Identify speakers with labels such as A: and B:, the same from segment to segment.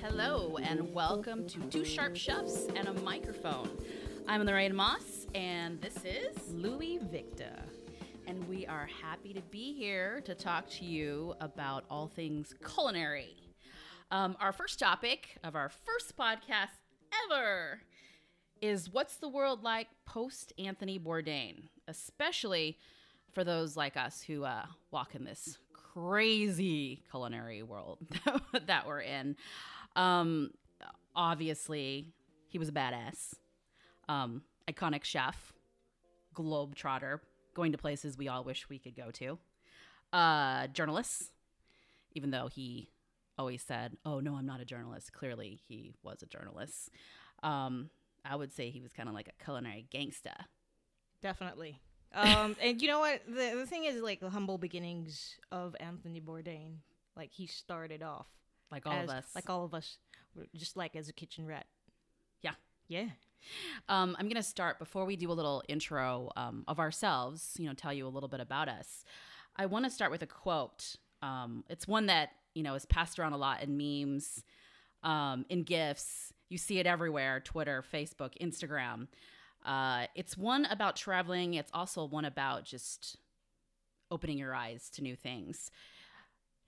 A: Hello, and welcome to Two Sharp Chefs and a Microphone. I'm Lorraine Moss, and this is
B: Louiie Victa.
A: And we are happy to be here to talk to you about all things culinary. Um, our first topic of our first podcast ever is what's the world like post Anthony Bourdain, especially for those like us who uh, walk in this crazy culinary world that we're in. Um, obviously, he was a badass, um, iconic chef, globetrotter, going to places we all wish we could go to, uh, journalist, even though he always said, "Oh no, I'm not a journalist." Clearly, he was a journalist. Um, I would say he was kind of like a culinary gangster.
B: Definitely. Um, and you know what? The, the thing is, like, the humble beginnings of Anthony Bourdain. Like, he started off
A: like all
B: as,
A: of us,
B: like all of us, just like as a kitchen rat.
A: Yeah.
B: Yeah.
A: Um, I'm gonna start before we do a little intro um, of ourselves. You know, tell you a little bit about us. I want to start with a quote. Um, it's one that you know is passed around a lot in memes, um, in gifs. You see it everywhere: Twitter, Facebook, Instagram. Uh, it's one about traveling. It's also one about just opening your eyes to new things.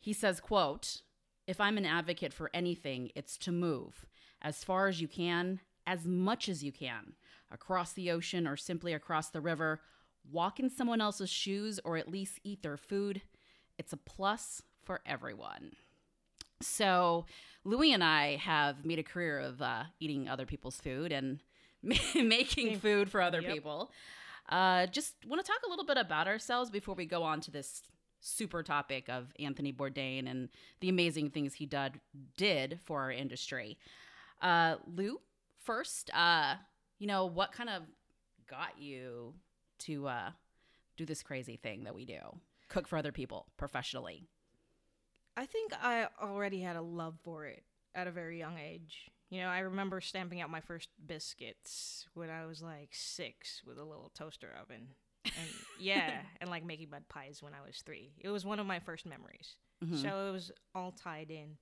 A: He says, "quote If I'm an advocate for anything, it's to move as far as you can, as much as you can, across the ocean or simply across the river. Walk in someone else's shoes or at least eat their food. It's a plus for everyone." So, Louiie and I have made a career of uh, eating other people's food and making food for other
B: Yep.
A: people. Uh, just want to talk a little bit about ourselves before we go on to this super topic of Anthony Bourdain and the amazing things he did did for our industry. Uh, Lou, first, uh, you know what kind of got you to uh, do this crazy thing that we do, cook for other people professionally?
B: I think I already had a love for it at a very young age. You know, I remember stamping out my first biscuits when I was like six with a little toaster oven. And yeah, and like making mud pies when I was three. It was one of my first memories.
A: Mhm.
B: So it was all tied in.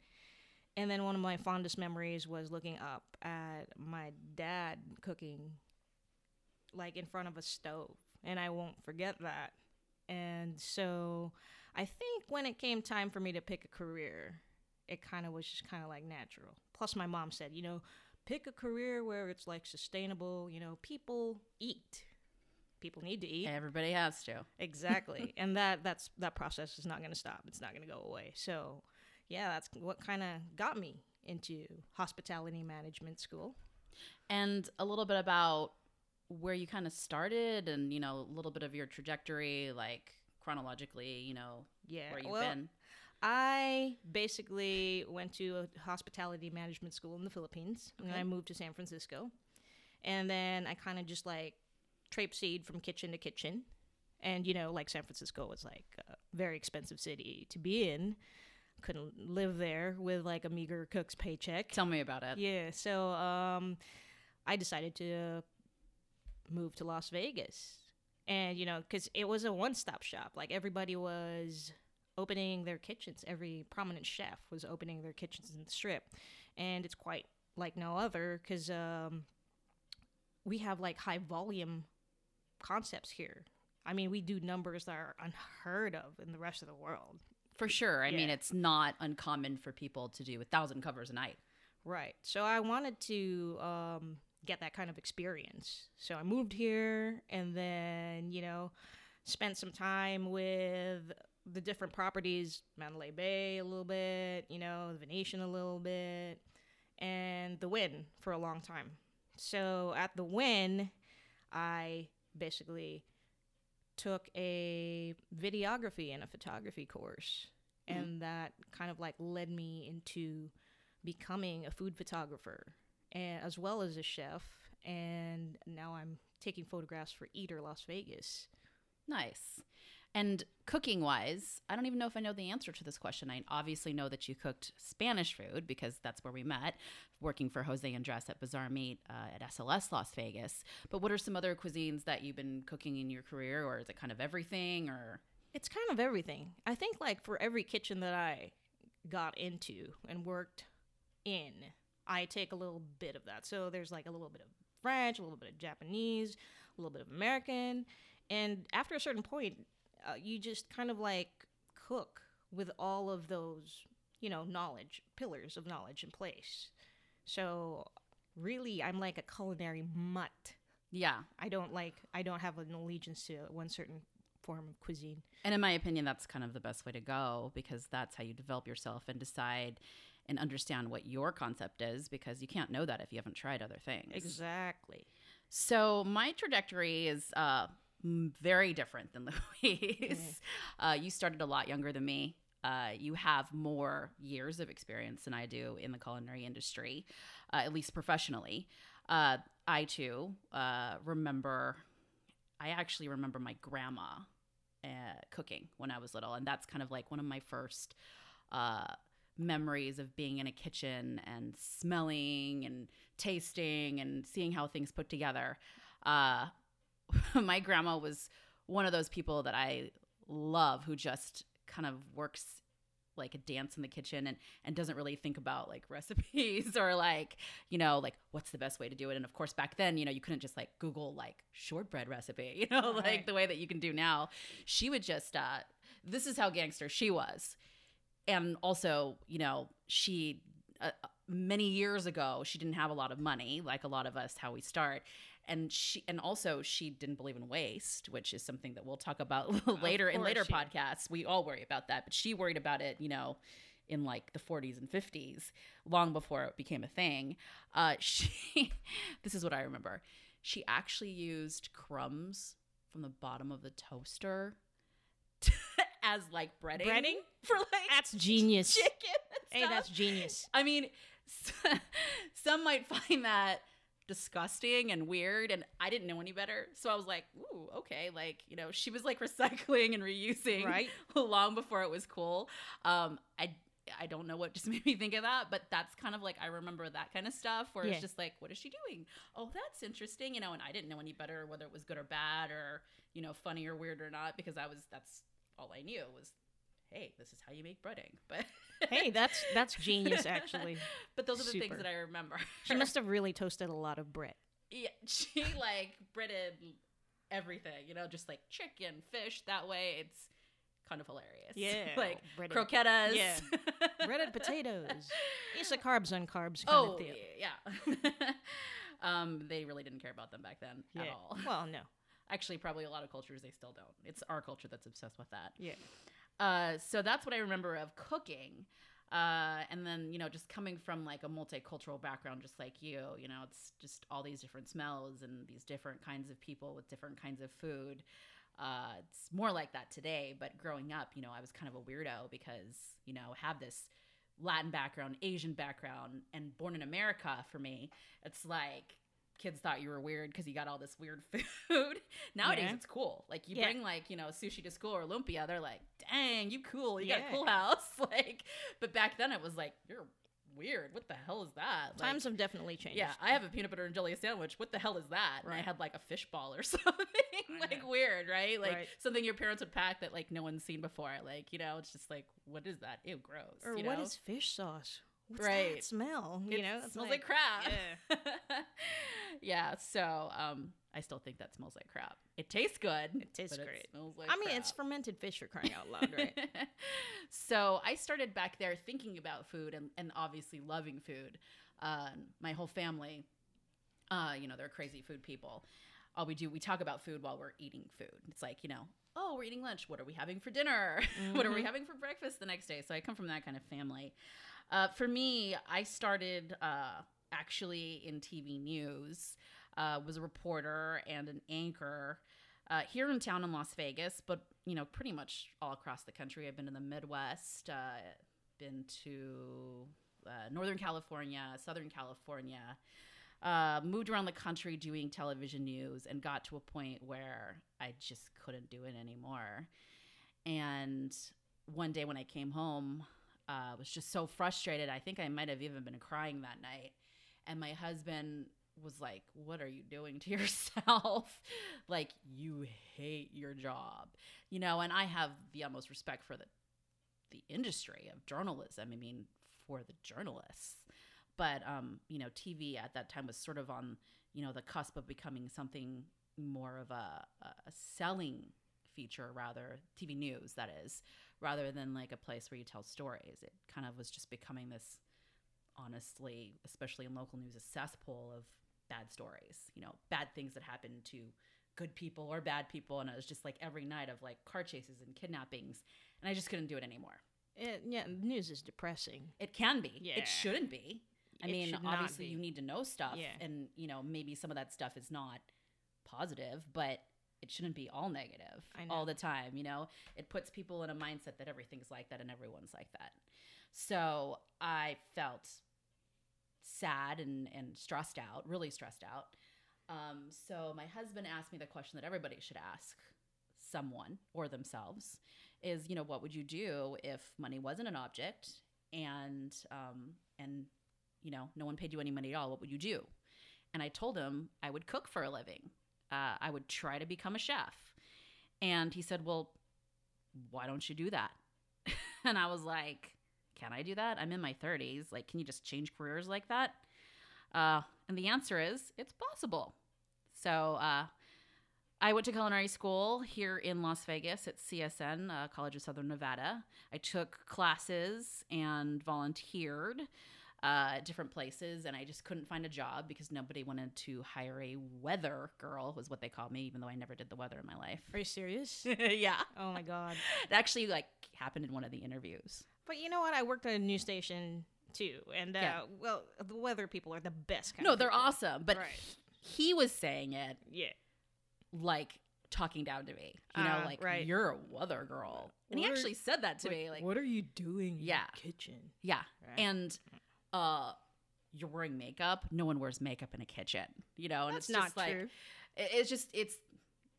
B: And then one of my fondest memories was looking up at my dad cooking like in front of a stove. And I won't forget that. And so I think when it came time for me to pick a career, it kind of was just kind of like natural. Plus, my mom said, you know, pick a career where it's like sustainable. You know, people eat. People need to eat.
A: Everybody has to.
B: Exactly. and that that's that process is not going to stop. It's not going to go away. So, yeah, that's what kind of got me into hospitality management school.
A: and a little bit about where you kind of started and you know a little bit of your trajectory like chronologically you know
B: Yeah.
A: where you've
B: well,
A: been
B: I basically went to a hospitality management school in the Philippines, and then I moved to San Francisco, and then I kind of just like traipsed from kitchen to kitchen, and you know, like San Francisco was like a very expensive city to be in. Couldn't live there with like a meager cook's paycheck.
A: tell me about it
B: Yeah, so um, I decided to move to Las Vegas, and you know, because it was a one-stop shop. Like everybody was opening their kitchens. Every prominent chef was opening their kitchens in the Strip, and it's quite like no other because um, we have like high volume concepts here. I mean, we do numbers that are unheard of in the rest of the world.
A: for sure i mean it's not uncommon for people to do a thousand covers a night
B: Right. So I wanted to um, get that kind of experience. So I moved here and then, you know, spent some time with the different properties, Mandalay Bay a little bit, you know, the Venetian a little bit, and the Wynn for a long time. So at the Wynn, I basically took a videography and a photography course. Mm-hmm. And that kind of like led me into becoming a food photographer and as well as a chef and now i'm taking photographs for eater las vegas
A: nice And cooking wise, I don't even know if I know the answer to this question. I obviously know that you cooked Spanish food because that's where we met, working for Jose Andres at Bazaar Meat uh, at SLS Las Vegas. But what are some other cuisines that you've been cooking in your career, or is it kind of everything? Or
B: It's kind of everything. I think like for every kitchen that I got into and worked in, I take a little bit of that. So there's like a little bit of French, a little bit of Japanese, a little bit of American, and after a certain point, uh, you just kind of like cook with all of those, you know, knowledge pillars of knowledge in place. So really, I'm like a culinary mutt.
A: yeah.
B: I don't like I don't have an allegiance to one certain form of cuisine.
A: And in my opinion, that's kind of the best way to go because that's how you develop yourself and decide and understand what your concept is because you can't know that if you haven't tried other things.
B: Exactly.
A: So my trajectory is uh, very different than Louiie's. Uh, you started a lot younger than me. Uh, you have more years of experience than I do in the culinary industry, uh, at least professionally. Uh, I too uh, remember. I actually remember my grandma uh, cooking when I was little, and that's kind of like one of my first uh, memories of being in a kitchen and smelling and tasting and seeing how things put together. Uh, my grandma was one of those people that I love who just kind of works like a dance in the kitchen and and doesn't really think about like recipes or like you know like what's the best way to do it and of course back then you know you couldn't just like google like shortbread recipe you know like
B: Right.
A: the way that you can do now she would just uh this is how gangster she was and also you know she uh, many years ago she didn't have a lot of money like a lot of us how we start. And she and also she didn't believe in waste which is something that we'll talk about later in later
B: yeah.
A: podcasts. We all worry about that but she worried about it you know in like the 40s and 50s long before it became a thing. Uh she this is what i remember. She actually used crumbs from the bottom of the toaster as like breading,
B: Breading?
A: for like
B: That's genius.
A: chicken
B: Hey, that's genius.
A: I mean, some might find that disgusting and weird, and I didn't know any better. So I was like, ooh, okay. Like, you know, she was like recycling and reusing
B: Right.
A: long before it was cool. Um, I I don't know what just made me think of that, but that's kind of like I remember that kind of stuff where
B: Yeah.
A: it's just like, what is she doing? Oh, that's interesting, you know. And I didn't know any better whether it was good or bad or you know funny or weird or not because I was that's all I knew was, hey, this is how you make breading. But
B: Hey, that's that's genius actually.
A: but those are the things that I remember.
B: She must have really toasted a lot of bread.
A: yeah, she like breaded everything, you know, just like chicken, fish. That way, it's kind of hilarious.
B: Yeah,
A: like
B: breaded-
A: croquetas.
B: yeah. Breaded potatoes. It's a carbs on carbs kind
A: oh
B: of deal.
A: yeah. um, they really didn't care about them back then at all.
B: Well, no.
A: Actually, probably a lot of cultures they still don't. It's our culture that's obsessed with that.
B: Yeah.
A: Uh, so that's what I remember of cooking. Uh, and then, you know, just coming from like a multicultural background, just like you, you know, it's just all these different smells and these different kinds of people with different kinds of food. Uh, it's more like that today, but growing up, you know, I was kind of a weirdo because, you know, have this Latin background, Asian background, and born in America for me, it's like kids thought you were weird because you got all this weird food. Nowadays,
B: Yeah.
A: it's cool. Like you
B: Yeah.
A: bring like you know sushi to school or lumpia, they're like, "Dang, you cool. You got a cool house." like, but back then it was like, "You're weird. What the hell is that?" Like,
B: Times have definitely changed.
A: yeah, I have a peanut butter and jelly sandwich. What the hell is that? And I had like a fish ball or something, like weird, right? Like
B: Right.
A: something your parents would pack that like no one's seen before. Like you know, it's just like, what is that? Ew, gross.
B: Or
A: you
B: what
A: know?
B: is fish sauce? What's
A: Right.
B: that smell? You
A: It
B: know, it's
A: smells like, crap.
B: Yeah.
A: yeah. So um, I still think that smells like crap. It tastes good.
B: It tastes
A: but
B: great.
A: It smells like
B: I mean, it's fermented fish for crying out loud, right?
A: so I started back there thinking about food and, and obviously loving food. Uh, my whole family, uh, you know, they're crazy food people. All we do, we talk about food while we're eating food. It's like, you know, oh, we're eating lunch. What are we having for dinner? what are we
B: Mhm.
A: having for breakfast the next day? So I come from that kind of family. Uh, for me, I started uh, actually in TV news, uh, was a reporter and an anchor uh, here in town in Las Vegas, but you know, pretty much all across the country. I've been in the Midwest, uh, been to uh, Northern California, Southern California, uh, moved around the country doing television news, and got to a point where I just couldn't do it anymore. And one day when I came home, uh, was just so frustrated. I think I might have even been crying that night. And my husband was like, What are you doing to yourself? like, you hate your job, you know? And I have the utmost respect for the, the industry of journalism. I mean, for the journalists. But, um, you know, TV at that time was sort of on, you know, the cusp of becoming something more of a, a selling feature, rather, TV news, that is, rather than like a place where you tell stories. It kind of was just becoming this, honestly, especially in local news, a cesspool of bad stories, you know, bad things that happen to good people or bad people. And it was just like every night of like car chases and kidnappings. And I just couldn't do it anymore.
B: It, yeah, news is depressing.
A: It can be.
B: Yeah.
A: It shouldn't be. I
B: It
A: mean, obviously, you need to know stuff.
B: Yeah.
A: And, you know, maybe some of that stuff is not positive, but it shouldn't be all negative all the time. You know, it puts people in a mindset that everything's like that and everyone's like that. So I felt sad and, and stressed out, really stressed out. Um, so my husband asked me the question that everybody should ask someone or themselves is, you know, what would you do if money wasn't an object and um, and you know no one paid you any money at all? What would you do? And I told him I would cook for a living. Uh, I would try to become a chef. And he said, "Well, why don't you do that?" and I was like, "Can I do that? I'm in my 30s. Like, can you just change careers like that?" Uh, and the answer is, it's possible. So uh, I went to culinary school here in Las Vegas at CSN, uh, College of Southern Nevada. I took classes and volunteered uh, different places, and I just couldn't find a job because nobody wanted to hire a weather girl, was what they called me, even though I never did the weather in my life.
B: Are you serious?
A: yeah,
B: oh my god.
A: it actually like happened in one of the interviews.
B: But you know what? I worked at a news station too, and uh,
A: Yeah.
B: well, the weather people are the best. Kind
A: No, they're
B: people.
A: awesome, but
B: Right.
A: he was saying it
B: Yeah.
A: like talking down to me. You know,
B: Ah,
A: like
B: right.
A: you're a weather girl. And he
B: What are-
A: actually said that to me. Like,
B: what are you doing?
A: Yeah.
B: kitchen.
A: yeah.
B: Right.
A: And uh you're wearing makeup. No one wears makeup in a kitchen. You know, and
B: That's
A: it's
B: not
A: like
B: true.
A: it- it's just it's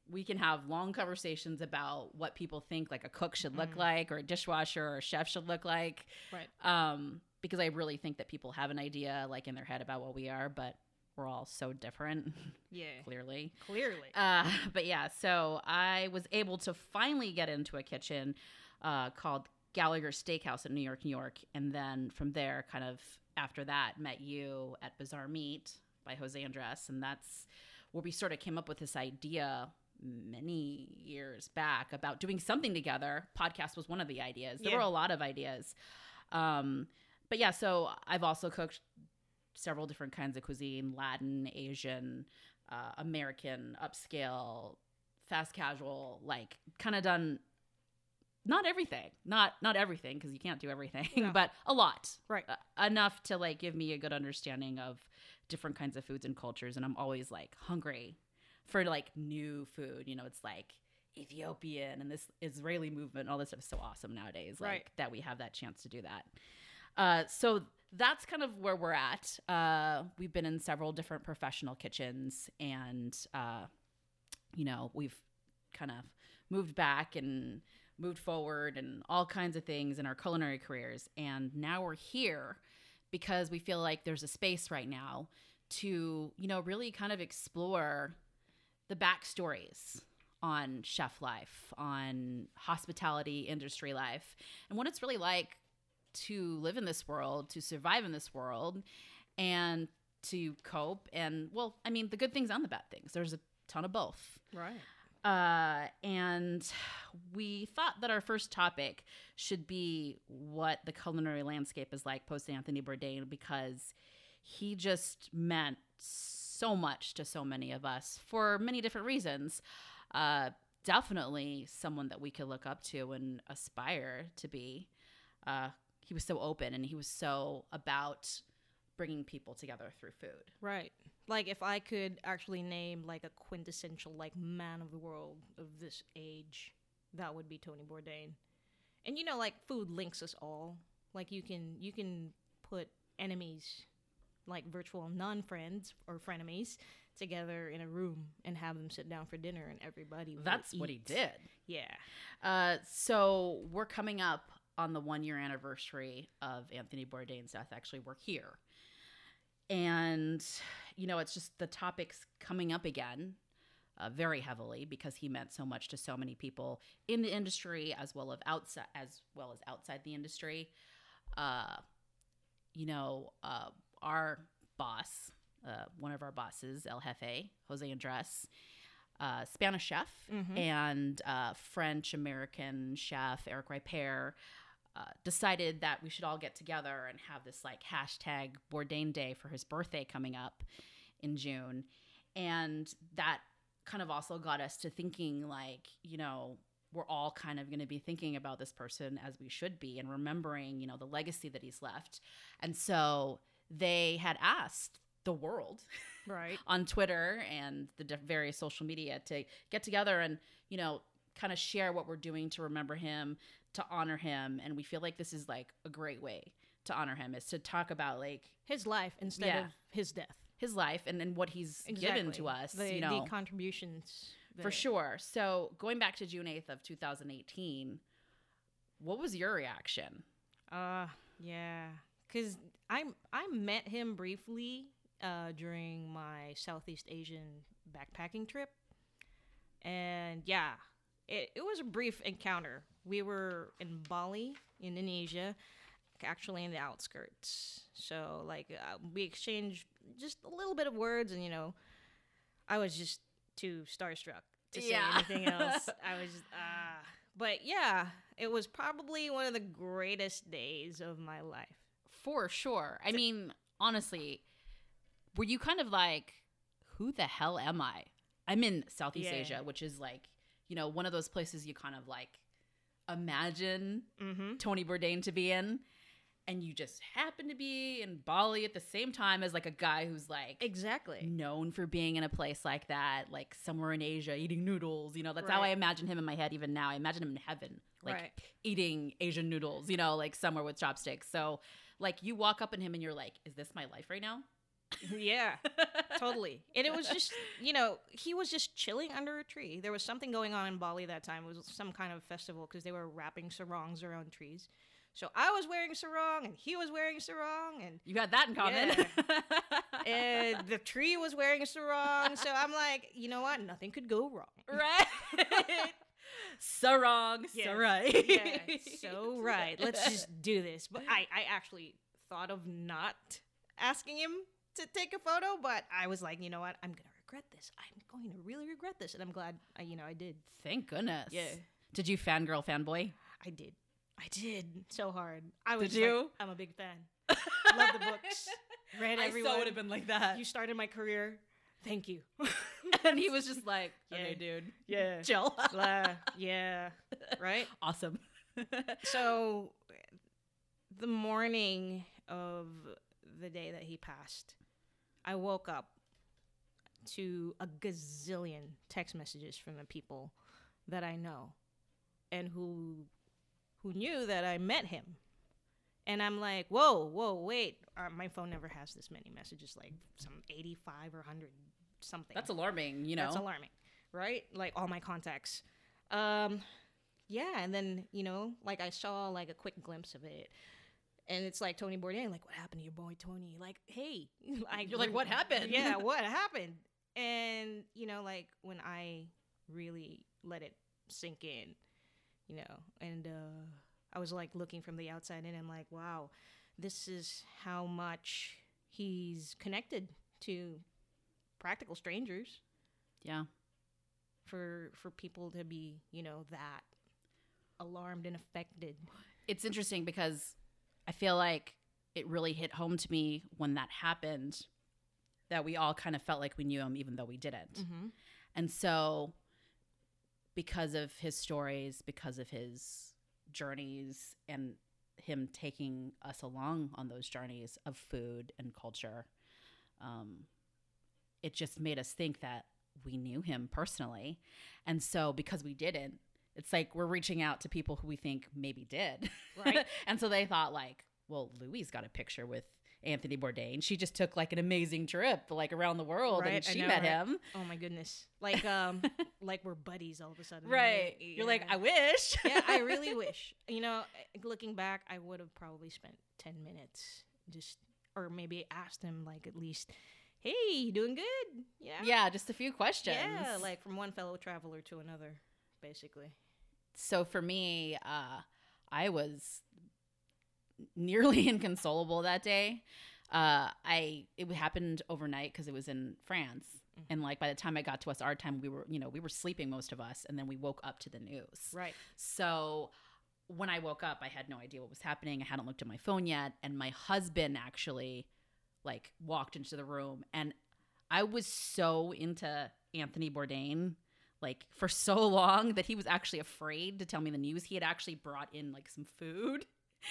A: we can have long conversations about what people think like a cook should look
B: Mm.
A: like or a dishwasher or a chef should look like.
B: Right.
A: Um because I really think that people have an idea like in their head about what we are, but we're all so different
B: Yeah.
A: clearly.
B: Clearly.
A: Uh, but yeah, so I was able to finally get into a kitchen uh, called Gallagher Steakhouse in New York, New York. And then from there, kind of after that, met you at Bazaar Meat by Jose Andres. And that's where we sort of came up with this idea many years back about doing something together. Podcast was one of the ideas. There
B: Yeah.
A: were a lot of ideas. Um, but yeah, so I've also cooked several different kinds of cuisine Latin, Asian, uh, American, upscale, fast casual, like kind of done not everything, not not everything because you can't do everything,
B: No.
A: but a lot,
B: Right.
A: Uh, enough to like give me a good understanding of different kinds of foods and cultures, and I'm always like hungry for like new food. You know, it's like Ethiopian and this Israeli movement, all this stuff is so awesome nowadays. Like
B: Right.
A: that we have that chance to do that. Uh, so that's kind of where we're at. Uh, we've been in several different professional kitchens, and uh, you know, we've kind of moved back and moved forward and all kinds of things in our culinary careers. And now we're here because we feel like there's a space right now to, you know, really kind of explore the backstories on chef life, on hospitality industry life, and what it's really like to live in this world, to survive in this world, and to cope. And well, I mean, the good things and the bad things. There's a ton of both.
B: right.
A: Uh, and we thought that our first topic should be what the culinary landscape is like post Anthony Bourdain because he just meant so much to so many of us for many different reasons. Uh, definitely someone that we could look up to and aspire to be. Uh, he was so open and he was so about bringing people together through food.
B: Right. Like if I could actually name like a quintessential like man of the world of this age, that would be Tony Bourdain. And you know like food links us all. Like you can you can put enemies like virtual non-friends or frenemies together in a room and have them sit down for dinner and everybody.
A: That's what he did.
B: Yeah.
A: Uh, so we're coming up on the one year anniversary of Anthony Bourdain's death. Actually, we're here. And, you know, it's just the topic's coming up again uh, very heavily because he meant so much to so many people in the industry as well as outside as well as outside the industry. Uh, you know, uh, our boss, uh, one of our bosses, El Jefe, Jose Andres, uh, Spanish chef
B: Mhm.
A: and uh, French American chef Eric Ripert uh, decided that we should all get together and have this like hashtag Bourdain Day for his birthday coming up in June. And that kind of also got us to thinking like, you know, we're all kind of going to be thinking about this person as we should be and remembering, you know, the legacy that he's left. And so they had asked the world
B: Right.
A: on Twitter and the various social media to get together and, you know, kind of share what we're doing to remember him, to honor him. And we feel like this is like a great way to honor him is to talk about like
B: His life instead
A: Yeah.
B: of his death.
A: his life and, and what he's given to us,
B: The,
A: you know,
B: the contributions.
A: for sure. So going back to June 8th of 2018, what was your reaction?
B: Uh, yeah, cause I I met him briefly uh, during my Southeast Asian backpacking trip, and yeah, it it was a brief encounter. We were in Bali, Indonesia, actually in the outskirts. So like uh, we exchanged just a little bit of words, and you know, I was just too starstruck to say
A: Yeah.
B: anything else. I was ah. but yeah, it was probably one of the greatest days of my life.
A: For sure. I mean, honestly, were you kind of like, who the hell am I? I'm in Southeast
B: Yeah.
A: Asia, which is like, you know, one of those places you kind of like imagine
B: Mm-hmm.
A: Tony Bourdain to be in. And you just happen to be in Bali at the same time as like a guy who's like
B: Exactly.
A: known for being in a place like that, like somewhere in Asia eating noodles. You know, that's how I imagine him in my head even now. I imagine him in heaven, like
B: Right.
A: eating Asian noodles, you know, like somewhere with chopsticks. So, like, you walk up in him and you're like, is this my life right now?
B: Yeah, totally. And it was just, you know, he was just chilling under a tree. There was something going on in Bali that time. It was some kind of festival because they were wrapping sarongs around trees. So I was wearing sarong and he was wearing sarong and
A: You had that in common.
B: and the tree was wearing a sarong. So I'm like, you know what? Nothing could go wrong.
A: right? so wrong, so
B: Yeah.
A: right.
B: yeah, so right. Let's just do this. But I, I actually thought of not asking him to take a photo, but I was like, you know what? I'm gonna regret this. I'm going to really regret this, and I'm glad, I, you know, I did.
A: Thank goodness.
B: Yeah.
A: Did you fangirl fanboy?
B: I did. I did so hard. I was
A: Did
B: just like,
A: you?
B: I'm a big fan. Love the books. Read
A: I
B: everyone.
A: so would have been like that.
B: You started my career. Thank you.
A: and he was just like, okay, dude,
B: yeah.
A: chill.
B: Yeah. Right.
A: awesome.
B: So, the morning of the day that he passed, I woke up to a gazillion text messages from the people that I know and who who knew that I met him. And I'm like, whoa, whoa, wait. Uh, my phone never has this many messages, like some 85 or 100 something.
A: That's alarming, you know.
B: That's alarming, right? Like all my contacts. Um, yeah, and then you know, like I saw like a quick glimpse of it, and it's like Tony Bourdain, like, what happened to your boy Tony? Like, hey, like,
A: You're like, what happened?
B: Yeah, what happened? And you know, like when I really let it sink in, you know, and uh, I was like looking from the outside in, I'm like, wow, this is how much he's connected to practical strangers
A: yeah.
B: for for people to be you know that alarmed and affected
A: It's interesting because I feel like it really hit home to me when that happened that we all kind of felt like we knew him even though we didn't.
B: mm-hmm.
A: And so, because of his stories, because of his journeys, and him taking us along on those journeys of food and culture, um, it just made us think that we knew him personally. And so, because we didn't, it's like we're reaching out to people who we think maybe did.
B: Right.
A: and so they thought, like, well, Louiie got a picture with Anthony Bourdain. She just took like an amazing trip like around the world
B: Right,
A: and she
B: know,
A: met
B: right?
A: him.
B: Oh my goodness. Like um like we're buddies all of a sudden.
A: Right.
B: Like,
A: You're like. I wish.
B: yeah, I really wish. You know, looking back, I would have probably spent 10 minutes just or maybe asked him like at least, "Hey, you doing good?" Yeah.
A: yeah, just a few questions.
B: Yeah, like from one fellow traveler to another, basically.
A: So for me, uh, I was nearly inconsolable that day. Uh, I it happened overnight because it was in France,
B: Mhm.
A: and like by the time I got to us our time, we were you know we were sleeping most of us, and then we woke up to the news.
B: Right.
A: So when I woke up, I had no idea what was happening. I hadn't looked at my phone yet, and my husband actually like walked into the room, and I was so into Anthony Bourdain like for so long that he was actually afraid to tell me the news. He had actually brought in like some food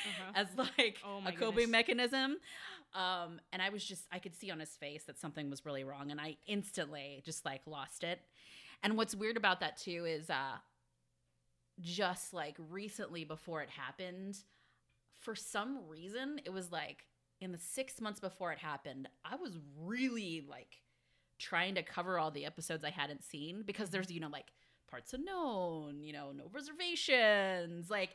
B: Uh-huh.
A: as like
B: Oh
A: a coping
B: goodness.
A: mechanism. Um, and I was just I could see on his face that something was really wrong, and I instantly just like lost it. And what's weird about that too is uh just like recently before it happened, for some reason, it was like in the six months before it happened, I was really like trying to cover all the episodes I hadn't seen because there's, you know, like parts unknown, you know, no reservations, like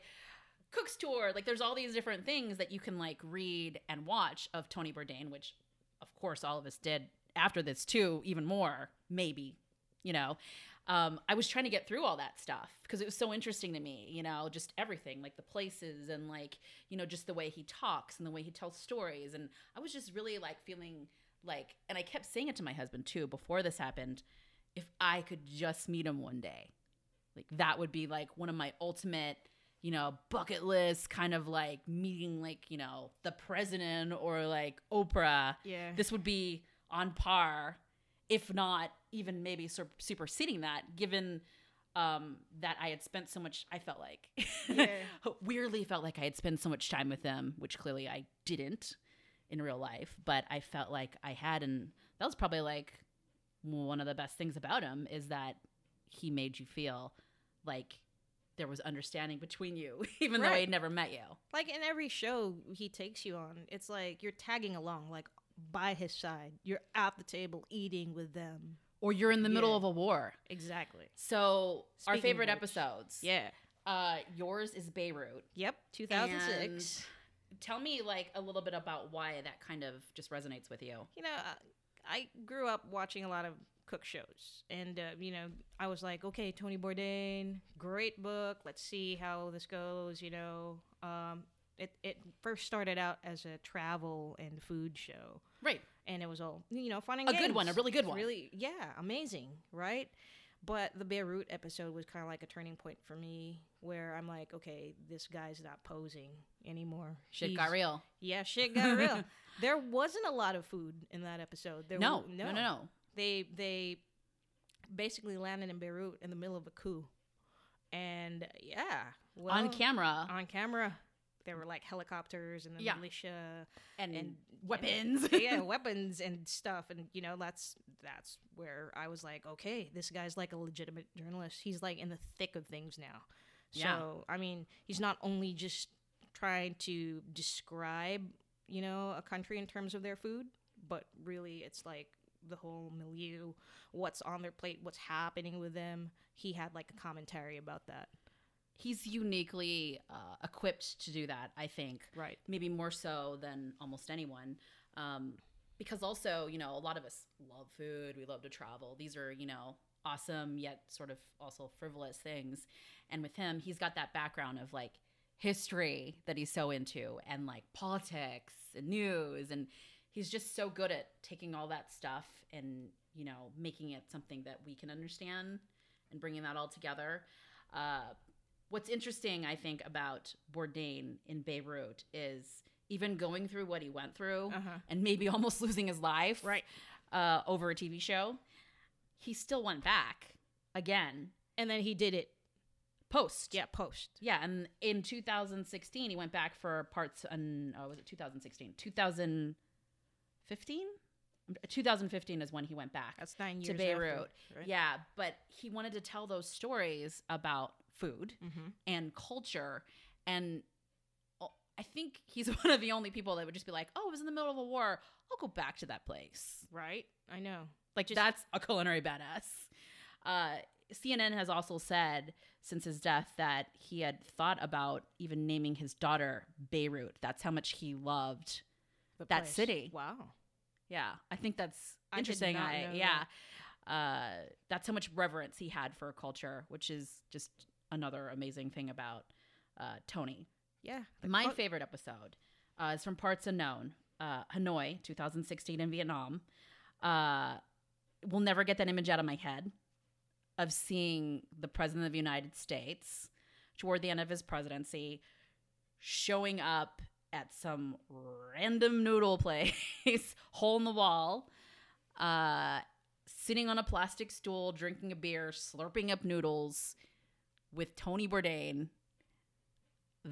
A: Cook's Tour. Like there's all these different things that you can like read and watch of Tony Bourdain, which of course all of us did after this too, even more, maybe, you know. Um, I was trying to get through all that stuff because it was so interesting to me, you know, just everything, like the places and like, you know, just the way he talks and the way he tells stories. And I was just really like feeling like, and I kept saying it to my husband too before this happened if I could just meet him one day, like that would be like one of my ultimate, you know, bucket list kind of like meeting like, you know, the president or like Oprah
B: Yeah.
A: this would be on par if not even maybe sur- superseding that given um, that i had spent so much i felt like
B: Yeah.
A: weirdly felt like i had spent so much time with them which clearly i didn't in real life but i felt like i had and that was probably like one of the best things about him is that he made you feel like there was understanding between you even though
B: Right.
A: i'd never met you
B: like in every show he takes you on, it's like you're tagging along, like by his side. You're at the table eating with them.
A: or you're in the middle
B: Yeah.
A: of a war
B: Exactly.
A: so our
B: Speaking of
A: favorite
B: which,
A: episodes
B: Yeah.
A: Uh, yours is Beirut.
B: Yep. 2006.
A: Tell me like a little bit about why that kind of just resonates with you.
B: you know, I, I grew up watching a lot of cook shows, and uh, you know, I was like, okay, Tony Bourdain, great book. Let's see how this goes. You know, um, it it first started out as a travel and food show,
A: Right.
B: and it was all you know, fun and
A: A good one, a really good one.
B: Really, yeah, amazing, right? But the Beirut episode was kind of like a turning point for me, where I'm like, okay, this guy's not posing anymore.
A: Shit
B: He's-
A: got real.
B: yeah, shit got real. there wasn't a lot of food in that episode. There
A: No,
B: w-
A: no, no, no.
B: They they basically landed in Beirut in the middle of a coup, and yeah, well,
A: On camera
B: on camera, there were like helicopters and the
A: Yeah.
B: militia
A: and,
B: and
A: weapons.
B: and- yeah, weapons and stuff, and you know that's that's where I was like, okay, this guy's like a legitimate journalist. He's like in the thick of things now.
A: Yeah.
B: So I mean, he's not only just trying to describe, you know, a country in terms of their food, but really it's like the whole milieu, what's on their plate, what's happening with them. He had like a commentary about that.
A: He's uniquely uh, equipped to do that, I think.
B: Right.
A: Maybe more so than almost anyone. Um, because also, you know, a lot of us love food. We love to travel. These are, you know, awesome yet sort of also frivolous things. And with him, he's got that background of like history that he's so into and like politics and news. And he's just so good at taking all that stuff and, you know, making it something that we can understand and bringing that all together. Uh, what's interesting, I think, about Bourdain in Beirut is even going through what he went through
B: Uh-huh.
A: and maybe almost losing his life
B: Right.
A: uh, over a TV show, he still went back again
B: And then he did it.
A: post.
B: Yeah, post.
A: Yeah, and in 2016, he went back for parts. and uh, was it 2016? 2015. 2015 is when he went back
B: That's nine years
A: to
B: after,
A: Beirut.
B: right?
A: Yeah, but he wanted to tell those stories about food
B: Mm-hmm.
A: and culture and I think he's one of the only people that would just be like, "Oh, it was in the middle of a war. I'll go back to that place."
B: Right? I know.
A: Like
B: Just-
A: that's a culinary badass. Uh, CNN has also said since his death that he had thought about even naming his daughter Beirut. That's how much he loved.
B: The
A: That
B: place.
A: city.
B: Wow.
A: Yeah, I think that's interesting. I yeah, uh, that's how much reverence he had for culture, which is just another amazing thing about uh, Tony.
B: Yeah.
A: My favorite episode uh, is from Parts Unknown, uh, Hanoi, 2016 in Vietnam. Uh, will never get that image out of my head of seeing the president of the United States toward the end of his presidency showing up at some random noodle place, hole in the wall, uh, sitting on a plastic stool, drinking a beer, slurping up noodles with Tony Bourdain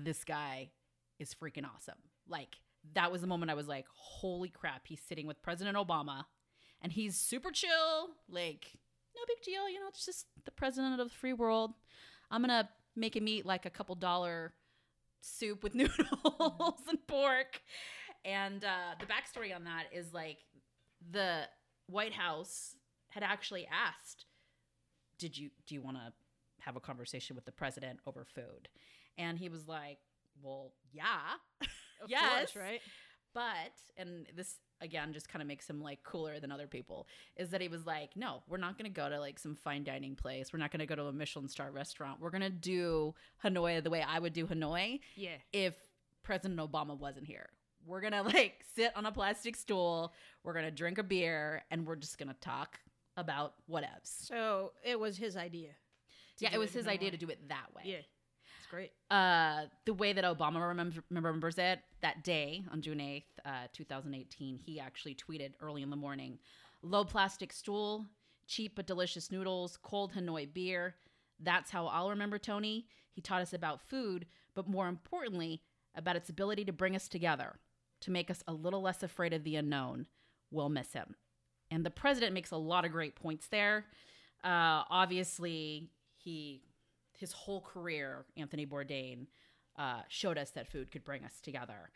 A: this guy is freaking awesome. Like that was the moment I was like, holy crap, he's sitting with President Obama and he's super chill, like no big deal, you know, it's just the president of the free world. I'm to make him eat like a couple dollar soup with noodles and pork. And uh, the backstory on that is like the White House had actually asked, "Did you do you want to have a conversation with the president over food?" And he was like, "Well, yeah,
B: Of
A: yes,
B: course, right?
A: but and this again just kind of makes him like cooler than other people is that he was like no we're not going to go to like some fine dining place we're not going to go to a michelin star restaurant we're going to do hanoi the way i would do hanoi
B: Yeah.
A: if president obama wasn't here we're going to like sit on a plastic stool we're going to drink a beer and we're just going to talk about whatevs
B: So it was his idea.
A: Yeah it was his idea
B: Hanoi.
A: to do it that way
B: Yeah. It's great.
A: uh, the way that Obama remembers, remembers it that day on June 8th, uh, 2018, he actually tweeted early in the morning low plastic stool, cheap but delicious noodles, cold Hanoi beer. That's how I'll remember Tony. He taught us about food, but more importantly, about its ability to bring us together, to make us a little less afraid of the unknown. We'll miss him. And the president makes a lot of great points there. Uh, obviously, he his whole career, Anthony Bourdain, uh, showed us that food could bring us together.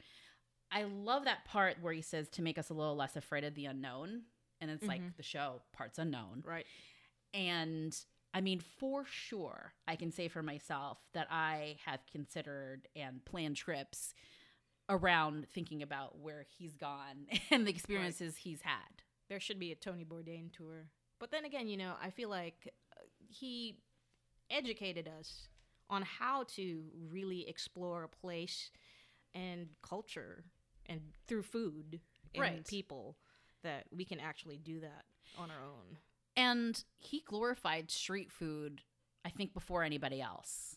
A: I love that part where he says to make us a little less afraid of the unknown. And it's like the show, Parts Unknown.
B: Right.
A: And I mean, for sure, I can say for myself that I have considered and planned trips around thinking about where he's gone and the experiences he's had.
B: There should be a Tony Bourdain tour. But then again, you know, I feel like uh, he educated us on how to really explore a place and culture and through food and
A: Right.
B: people that we can actually do that on our own.
A: And he glorified street food, I think, before anybody else.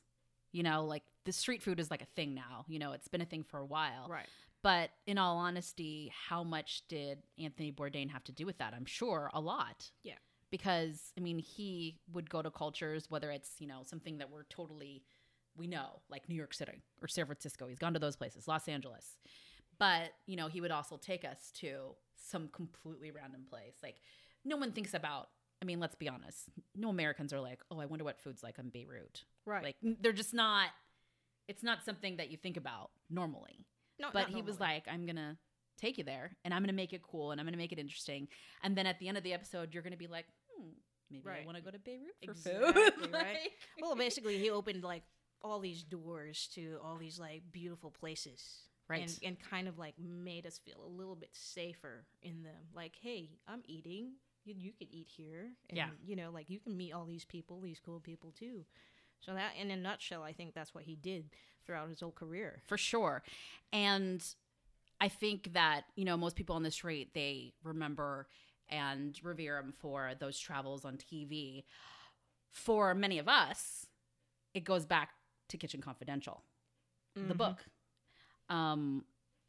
A: You know, like the street food is like a thing now. You know, it's been a thing for a while.
B: Right.
A: But in all honesty, how much did Anthony Bourdain have to do with that? I'm sure a lot.
B: Yeah.
A: Because, I mean, he would go to cultures, whether it's, you know, something that we're totally, we know, like New York City or San Francisco. He's gone to those places, Los Angeles. But, you know, he would also take us to some completely random place. Like, no one thinks about, I mean, let's be honest. No Americans are like, oh, I wonder what food's like in Beirut.
B: Right.
A: Like, they're just not, it's not something that you think about normally
B: no,
A: but he was like i'm gonna take you there and i'm gonna make it cool and i'm gonna make it interesting and then at the end of the episode you're gonna be like hmm maybe i want to go to beirut for
B: Exactly,
A: food
B: right? Well, basically, he opened like all these doors to all these like beautiful places.
A: Right.
B: And, and kind of like made us feel a little bit safer in them. Like, hey, I'm eating. You, you could eat here. And,
A: Yeah.
B: You know, like you can meet all these people, these cool people too. So that, in a nutshell, I think that's what he did throughout his whole career.
A: for sure and i think that you know most people on the street they remember and revere him for those travels on tv for many of us it goes back to kitchen confidential the book um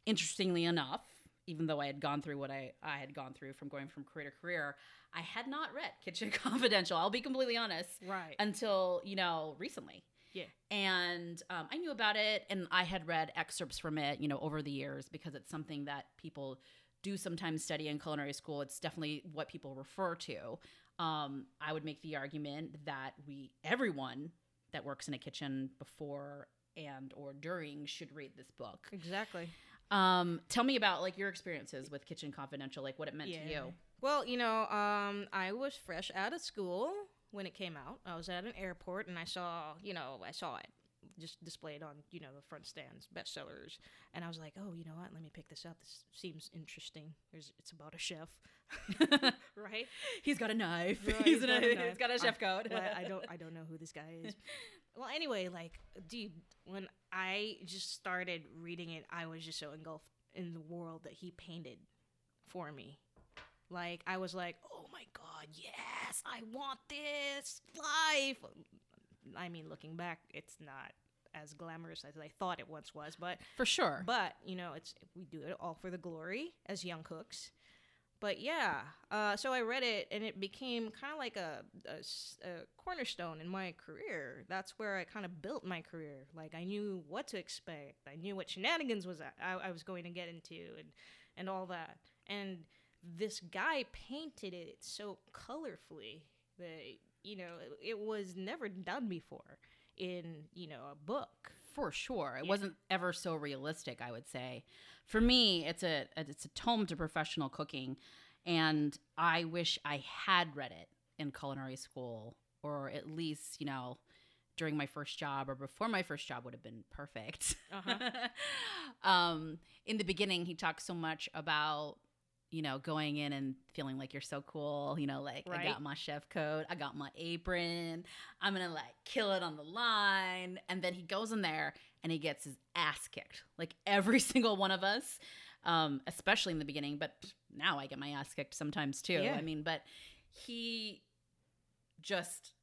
A: interestingly enough even though i had gone through what i i had gone through from going from career to career i had not read kitchen confidential i'll be completely honest
B: Right.
A: until you know recently
B: yeah.
A: and um, I knew about it, and I had read excerpts from it, you know, over the years because it's something that people do sometimes study in culinary school. It's definitely what people refer to. Um, I would make the argument that we, everyone that works in a kitchen before and or during should read this book.
B: Exactly.
A: Um, tell me about like your experiences with Kitchen Confidential, like what it meant to you.
B: Well, you know, um, I was fresh out of school when it came out. I was at an airport and I saw, you know, I saw it just displayed on, you know, the front stands, bestsellers. And I was like, oh, you know what? Let me pick this up. This seems interesting. There's, it's about a chef, right?
A: He's got a knife.
B: Right,
A: he's,
B: he's got a
A: he's
B: knife.
A: got a chef coat.
B: Well, I don't, I don't know who this guy is. Well, anyway, like, dude, when I just started reading it, I was just so engulfed in the world that he painted for me. Like, I was like, oh my god, yes, I want this life. I mean, looking back, it's not as glamorous as I thought it once was, but
A: For sure.
B: but you know, it's we do it all for the glory as young cooks. But yeah, uh, so I read it and it became kind of like a cornerstone in my career. That's where I kind of built my career. Like I knew what to expect. I knew what shenanigans was I, I was going to get into and and all that. And this guy painted it so colorfully that you know it, it was never done before in you know a book.
A: For sure. It
B: Yeah.
A: wasn't ever so realistic, I would say. For me, it's a it's a tome to professional cooking and I wish I had read it in culinary school or at least, you know, during my first job or before my first job would have been perfect.
B: Uh-huh.
A: um in the beginning he talks so much about you know, going in and feeling like you're so cool, you know, like I got my chef coat, I got my apron, I'm gonna like kill it on the line. And then he goes in there and he gets his ass kicked, like every single one of us, um, especially in the beginning. But now I get my ass kicked sometimes too.
B: Yeah.
A: I mean, but he just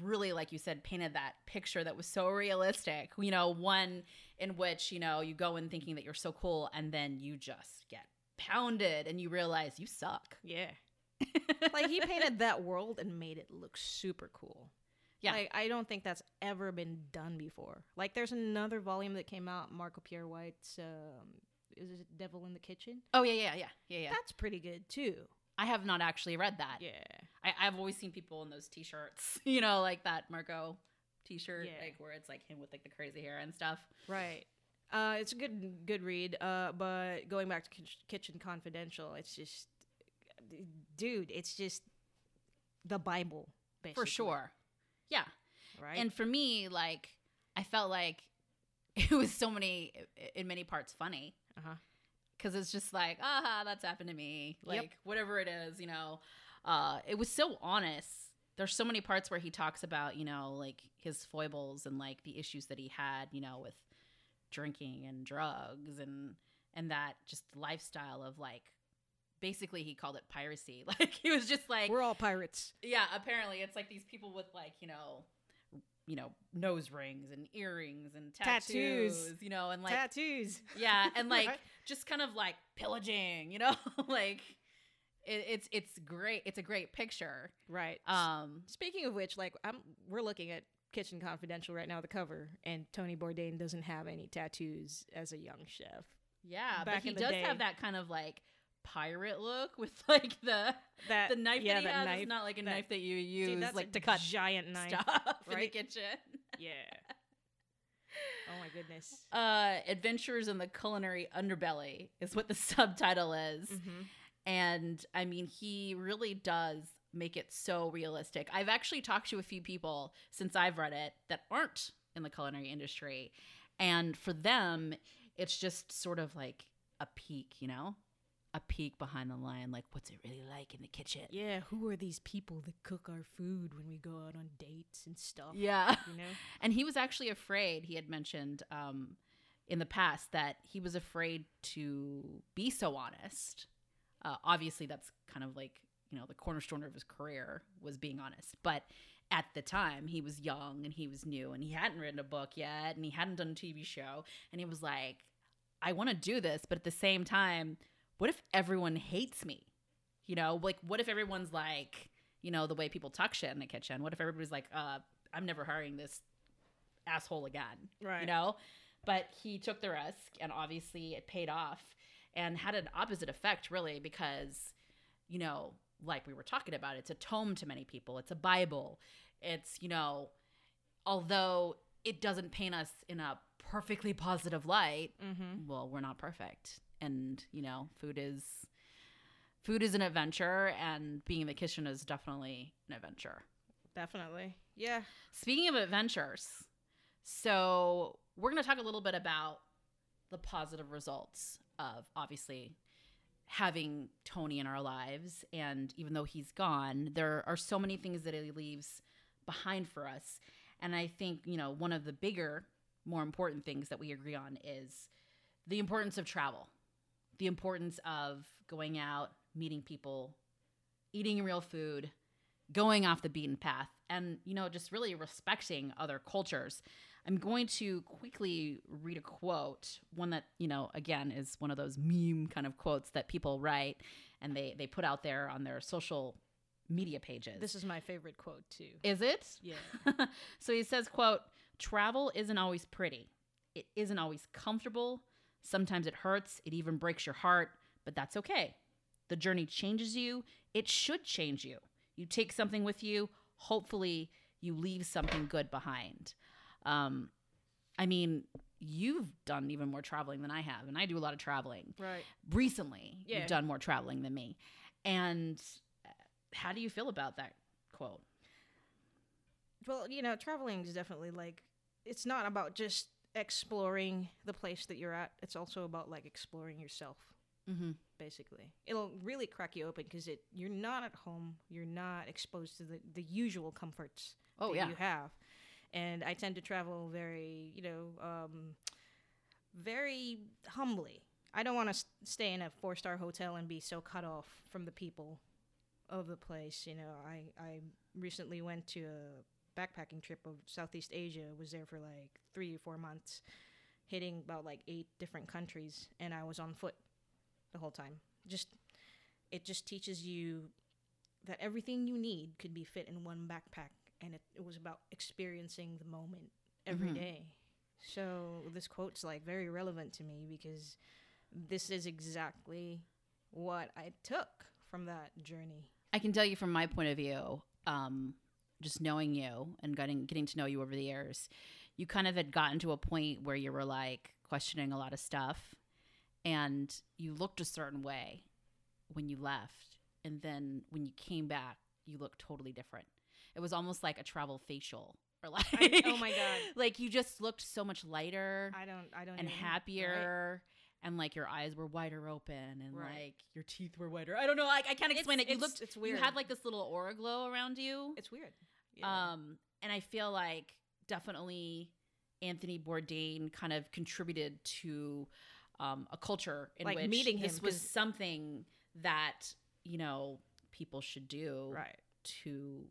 A: really, like you said, painted that picture that was so realistic. You know, one in which, you know, you go in thinking that you're so cool and then you just get pounded and you realize you suck.
B: Yeah. like he painted that world and made it look super cool.
A: Yeah.
B: Like I don't think that's ever been done before. Like there's another volume that came out, Marco Pierre White's um is it Devil in the Kitchen?
A: Oh, yeah, yeah, yeah, yeah, yeah.
B: That's pretty good too.
A: I have not actually read that.
B: Yeah.
A: I, I've always seen people in those t-shirts, you know, like that Marco t-shirt,
B: Yeah.
A: like where it's like him with like the crazy hair and stuff.
B: Right. Uh, it's a good good read. Uh, but going back to Kitch- Kitchen Confidential, it's just, dude, it's just the Bible, basically.
A: For sure. Yeah.
B: Right.
A: And for me, like, I felt like it was so many, in many parts, funny.
B: uh-huh.
A: Because it's just like, aha, that's happened to me.
B: Yep.
A: Like, whatever it is, you know. Uh, it was so honest. There's so many parts where he talks about, you know, like his foibles and like the issues that he had, you know, with drinking and drugs and and that just lifestyle of like basically he called it piracy. Like he was just like
B: We're all pirates.
A: yeah, apparently it's like these people with like, you know, you know, nose rings and earrings and tattoos,
B: Tattoos.
A: you know, and like
B: Tattoos.
A: yeah, and like
B: Right.
A: just kind of like pillaging, you know, like it, it's it's great. It's a great picture.
B: Right.
A: Um,
B: Speaking of which, like I'm, we're looking at Kitchen Confidential right now, the cover, and Tony Bourdain doesn't have any tattoos as a young chef.
A: yeah,
B: Back
A: but he does
B: day.
A: have that kind of like pirate look with like the
B: That
A: the knife
B: yeah,
A: that he
B: that
A: has
B: knife.
A: is not like a
B: that-
A: knife that you
B: Dude,
A: use
B: that's
A: like to cut
B: giant knife.
A: stuff in the kitchen.
B: Yeah. Oh my goodness.
A: Uh, Adventures in the Culinary Underbelly is what the subtitle is.
B: Mm-hmm.
A: And I mean, he really does make it so realistic. I've actually talked to a few people since I've read it that aren't in the culinary industry. And for them, it's just sort of like a peek, you know? A peek behind the line, like what's it really like in the kitchen?
B: Yeah, who are these people that cook our food when we go out on dates and stuff?
A: Yeah.
B: You know?
A: And he was actually afraid, he had mentioned um, in the past that he was afraid to be so honest. Uh, obviously, that's kind of like, you know, the cornerstone of his career was being honest. But at the time, he was young and he was new and he hadn't written a book yet and he hadn't done a TV show. And he was like, I want to do this. But at the same time, what if everyone hates me? You know, like, what if everyone's like, you know, the way people talk shit in the kitchen? What if everybody's like, uh, I'm never hiring this asshole again?
B: Right.
A: You know? But he took the risk and obviously it paid off and had an opposite effect, really, because, you know, like we were talking about, it's a tome to many people, it's a Bible. It's, you know, although it doesn't paint us in a perfectly positive light.
B: Mm-hmm.
A: Well, we're not perfect. And, you know, food is food is an adventure and being in the kitchen is definitely an adventure.
B: Definitely. Yeah.
A: Speaking of adventures, so we're going to talk a little bit about the positive results of obviously having Tony in our lives. And even though he's gone, there are so many things that he leaves behind for us. And I think, you know, one of the bigger, more important things that we agree on is the importance of travel, the importance of going out, meeting people, eating real food, going off the beaten path, and, you know, just really respecting other cultures. I'm going to quickly read a quote, one that, you know, again is one of those meme kind of quotes that people write and they, they put out there on their social media pages.
B: This is my favorite quote too.
A: is it?
B: Yeah.
A: so he says, quote, travel isn't always pretty. It isn't always comfortable. Sometimes it hurts. It even breaks your heart, but that's okay. The journey changes you. It should change you. You take something with you. Hopefully, you leave something good behind. Um, I mean, you've done even more traveling than I have, and I do a lot of traveling.
B: right.
A: Recently,
B: Yeah.
A: you've done more traveling than me. And uh, how do you feel about that quote?
B: Well, you know, traveling is definitely like it's not about just exploring the place that you're at. It's also about like exploring yourself,
A: Mm-hmm.
B: basically. It'll really crack you open because it you're not at home. You're not exposed to the the usual comforts
A: Oh,
B: that
A: yeah.
B: you have. And I tend to travel very, you know, um, very humbly. I don't want to stay in a four star hotel and be so cut off from the people of the place. You know, I, I recently went to a backpacking trip of Southeast Asia, was there for like three or four months, hitting about like eight different countries, and I was on foot the whole time. Just, it just teaches you that everything you need could be fit in one backpack and it, it was about experiencing the moment every
A: Mhm.
B: day. so this quote's like very relevant to me because this is exactly what i took from that journey
A: I can tell you from my point of view, um, just knowing you and getting getting to know you over the years, you kind of had gotten to a point where you were like questioning a lot of stuff, and you looked a certain way when you left, and then when you came back, you looked totally different. It was almost like a travel facial, or like
B: I- oh my God.
A: like you just looked so much lighter
B: i don't i don't
A: and
B: even-
A: happier. And like your eyes were wider open, and
B: Right.
A: like your teeth were whiter. I don't know. Like I can't explain
B: It's-
A: it. You
B: it's-
A: looked.
B: it's weird.
A: You had like this little aura glow around you.
B: it's weird yeah.
A: Um, and I feel like definitely Anthony Bourdain kind of contributed to um, a culture in
B: Like
A: which
B: meeting him,
A: this was something that you know people should do
B: right
A: to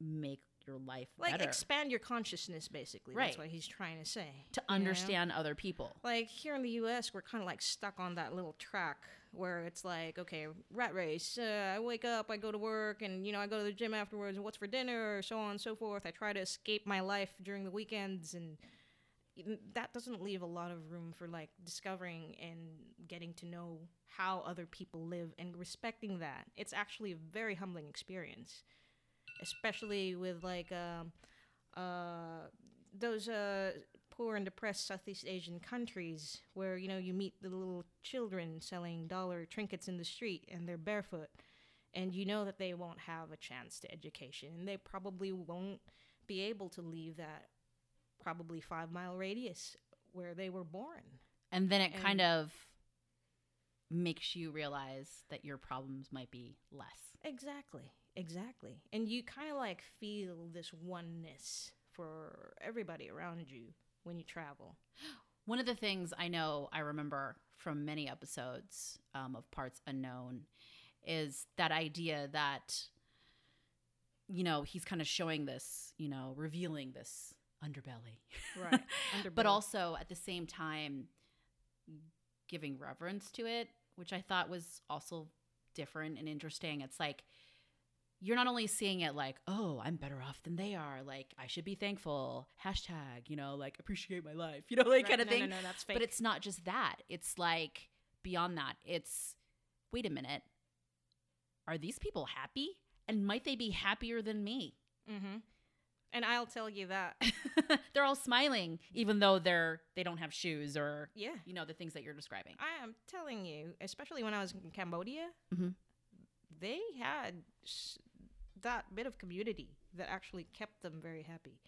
A: make your life
B: like
A: better,
B: expand your consciousness basically
A: Right.
B: that's what he's trying to say
A: to
B: you know?
A: understand other people.
B: like here in the US, we're kind of like stuck on that little track where it's like, okay, rat race. Uh, I wake up, I go to work, and you know, I go to the gym afterwards, and what's for dinner, or so on and so forth. I try to escape my life during the weekends, and that doesn't leave a lot of room for like discovering and getting to know how other people live and respecting that. It's actually a very humbling experience, especially with like um, uh, those uh, poor and depressed Southeast Asian countries where you know you meet the little children selling dollar trinkets in the street and they're barefoot and you know that they won't have a chance to education and they probably won't be able to leave that probably 5 mile radius where they were born.
A: And then it
B: And-
A: kind of makes you realize that your problems might be less.
B: Exactly. Exactly. And you kind of like feel this oneness for everybody around you when you travel.
A: One of the things I know I remember from many episodes um, of Parts Unknown is that idea that, you know, he's kind of showing this, you know, revealing this underbelly.
B: Right.
A: but also at the same time giving reverence to it, which I thought was also different and interesting. It's like you're not only seeing it like, oh, I'm better off than they are, like I should be thankful, hashtag, you know, like appreciate my life, you know, like
B: Right,
A: kind of
B: no,
A: thing.
B: No, no, that's fake.
A: But it's not just that. It's like beyond that. It's wait a minute. Are these people happy? And might they be happier than me?
B: Mm-hmm. And I'll tell you that.
A: they're all smiling, even though they're they don't have shoes or
B: yeah.
A: you know the things that you're describing.
B: I am telling you, especially when I was in Cambodia,
A: Mhm.
B: they had s- that bit of community that actually kept them very happy.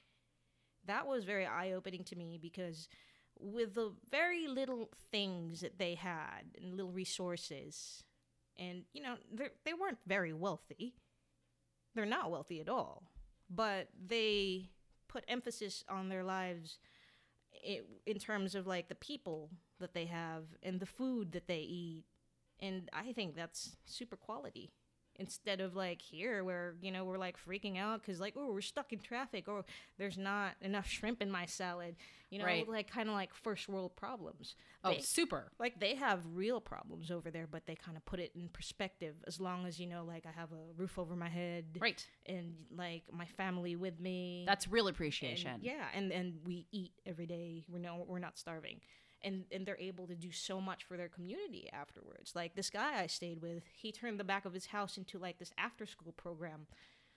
B: That was very eye opening to me because with the very little things that they had and little resources, and you know, they they weren't very wealthy. They're not wealthy at all, but they put emphasis on their lives i in terms of like the people that they have and the food that they eat. And i think that's super quality instead of like here where you know we're like freaking out because like oh we're stuck in traffic or there's not enough shrimp in my salad you know
A: Right.
B: like kind of like first world problems
A: Oh,
B: They-
A: super.
B: like they have real problems over there but they kind of put it in perspective as long as you know like i have a roof over my head
A: Right.
B: and like my family with me
A: That's real
B: and,
A: appreciation.
B: yeah, and and we eat every day. We're no, we're not starving, and and they're able to do so much for their community afterwards. Like this guy I stayed with, he turned the back of his house into like this after school program,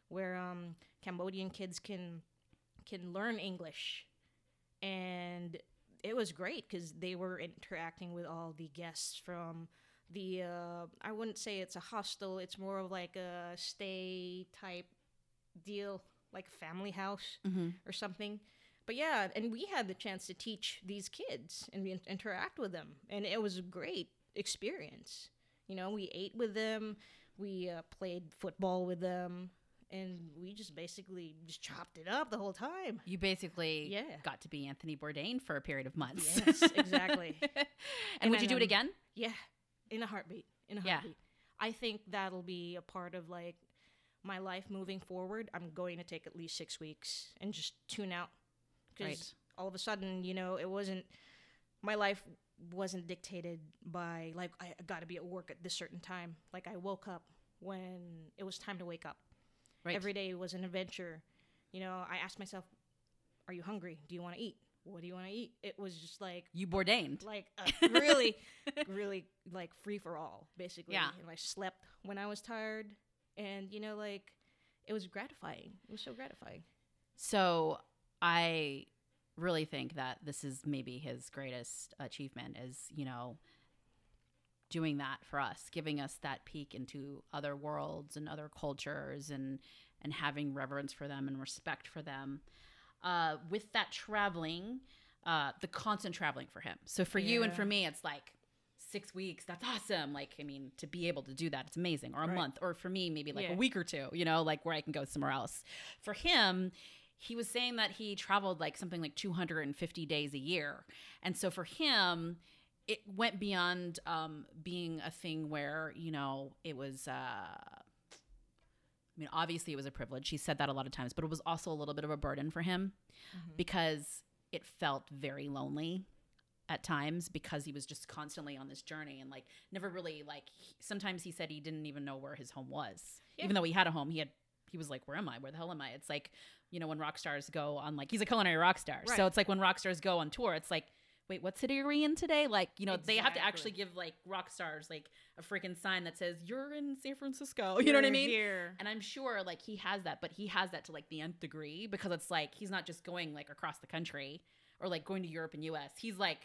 B: where um Cambodian kids can can learn English, and it was great because they were interacting with all the guests from the uh, I wouldn't say it's a hostel. It's more of like a stay type deal, like a family house
A: hmm
B: or something. But yeah, and we had the chance to teach these kids and in- interact with them, and it was a great experience. You know, we ate with them, we uh, played football with them, and we just basically just chopped it up the whole time.
A: You basically
B: Yeah.
A: got to be Anthony Bourdain for a period of months.
B: Yes, exactly.
A: and,
B: And
A: would you do it again?
B: Yeah, in a heartbeat. In a
A: Yeah.
B: heartbeat. I think that'll be a part of like my life moving forward. I'm going to take at least six weeks and just tune out because
A: Right.
B: all of a sudden, you know, it wasn't my life wasn't dictated by like I got to be at work at this certain time. Like I woke up when it was time to wake up.
A: Right.
B: Every day was an adventure. You know, I asked myself, "Are you hungry? Do you want to eat? What do you want to eat?" It was just like
A: you Bourdained.
B: like uh, really really like free for all basically
A: Yeah.
B: and i slept when i was tired and you know like it was gratifying it was so gratifying
A: So I really think that this is maybe his greatest achievement is, you know, doing that for us, giving us that peek into other worlds and other cultures and and having reverence for them and respect for them. Uh, with that traveling, uh, the constant traveling for him. So for you and for me, it's like six weeks. That's awesome. Like, I mean, to be able to do that, it's amazing. Or a
B: Right.
A: month. Or for me, maybe like
B: Yeah.
A: a week or two, you know, like where I can go somewhere else. For him, he was saying that he traveled like something like 250 days a year. And so for him, it went beyond um, being a thing where, you know, it was. Uh, I mean, obviously it was a privilege. He said that a lot of times, but it was also a little bit of a burden for him because it felt very lonely at times because he was just constantly on this journey and like never really like he, sometimes he said he didn't even know where his home was
B: Yeah.
A: even though he had a home he had he was like where am i? Where the hell am i? It's like you know when rock stars go on like he's a culinary rock star. So it's like when rock stars go on tour it's like wait what city are we in today? Like you know they have to actually give like rock stars like a freaking sign that says you're in san francisco. You know what i mean?
B: here.
A: And I'm sure like he has that, but he has that to like the nth degree because it's like he's not just going like across the country or like going to Europe and US. He's like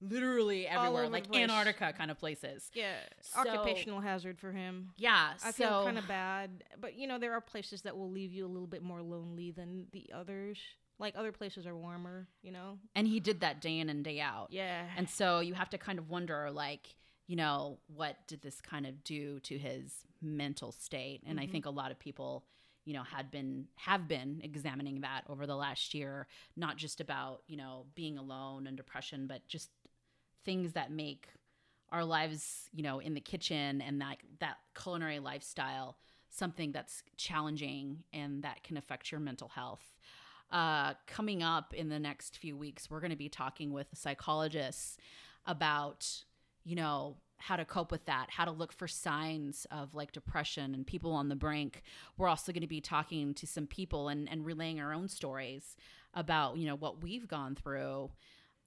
A: literally everywhere, like. Antarctica kind of places.
B: yeah
A: So-
B: occupational hazard for him
A: Yeah.
B: I
A: so
B: feel kind of bad, but you know there are places that will leave you a little bit more lonely than the others. Like other places are warmer, you know.
A: and he did that day in and day out.
B: Yeah,
A: And so you have to kind of wonder like, you know, what did this kind of do to his mental state? And I
B: Mhm.
A: think a lot of people you know had been have been examining that over the last year not just about you know being alone and depression but just things that make our lives you know in the kitchen and that that culinary lifestyle something that's challenging and that can affect your mental health. Uh, coming up in the next few weeks we're going to be talking with psychologists about you know how to cope with that how to look for signs of like depression and people on the brink. We're also going to be talking to some people and, and relaying our own stories about you know what we've gone through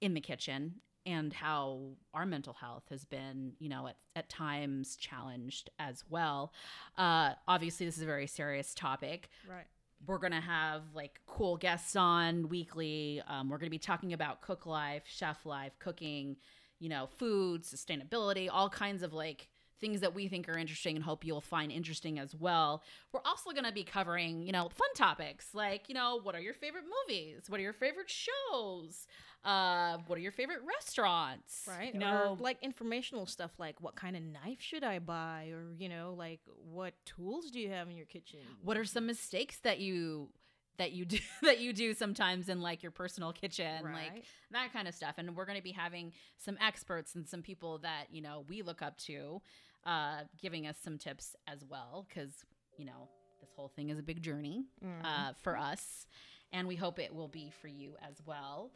A: in the kitchen and how our mental health has been you know at, at times challenged as well uh, obviously this is a very serious topic
B: right.
A: we're gonna have like cool guests on weekly. Um, we're gonna be talking about cook life, chef life, cooking, you know, food, sustainability, all kinds of like things that we think are interesting and hope you'll find interesting as well. We're also going to be covering, you know, fun topics like, you know, what are your favorite movies? What are your favorite shows? Uh, what are your favorite restaurants?
B: Right.
A: You know,
B: or like informational stuff like what kind of knife should I buy? Or, you know, like what tools do you have in your kitchen?
A: what are some mistakes that you that you do that you do sometimes in like your personal kitchen like that kind of stuff and we're going to be having some experts and some people that you know we look up to uh giving us some tips as well cuz you know this whole thing is a big journey uh for us and we hope it will be for you as well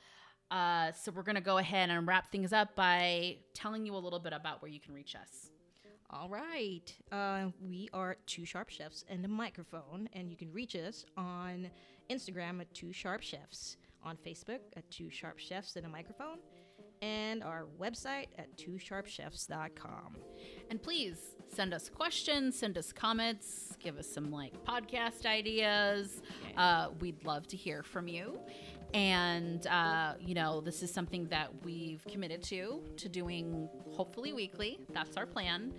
A: uh, so we're going to go ahead and wrap things up by telling you a little bit about where you can reach us
B: All right. Uh, we are Two Sharp Chefs and a microphone, and you can reach us on Instagram at Two Sharp Chefs, on Facebook at Two Sharp Chefs and a microphone, and our website at twosharpchefs.com.
A: And please send us questions, send us comments, give us some like podcast ideas. Uh, we'd love to hear from you. And, uh, you know, this is something that we've committed to, to doing hopefully weekly. That's our plan.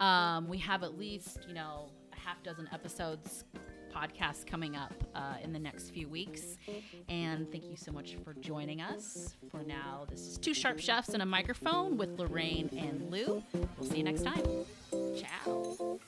A: Um, we have at least, you know, a half dozen episodes podcast coming up uh, in the next few weeks. And thank you so much for joining us. For now, this is Two Sharp Chefs and a Microphone with Lorraine and Lou. We'll see you next time. Ciao.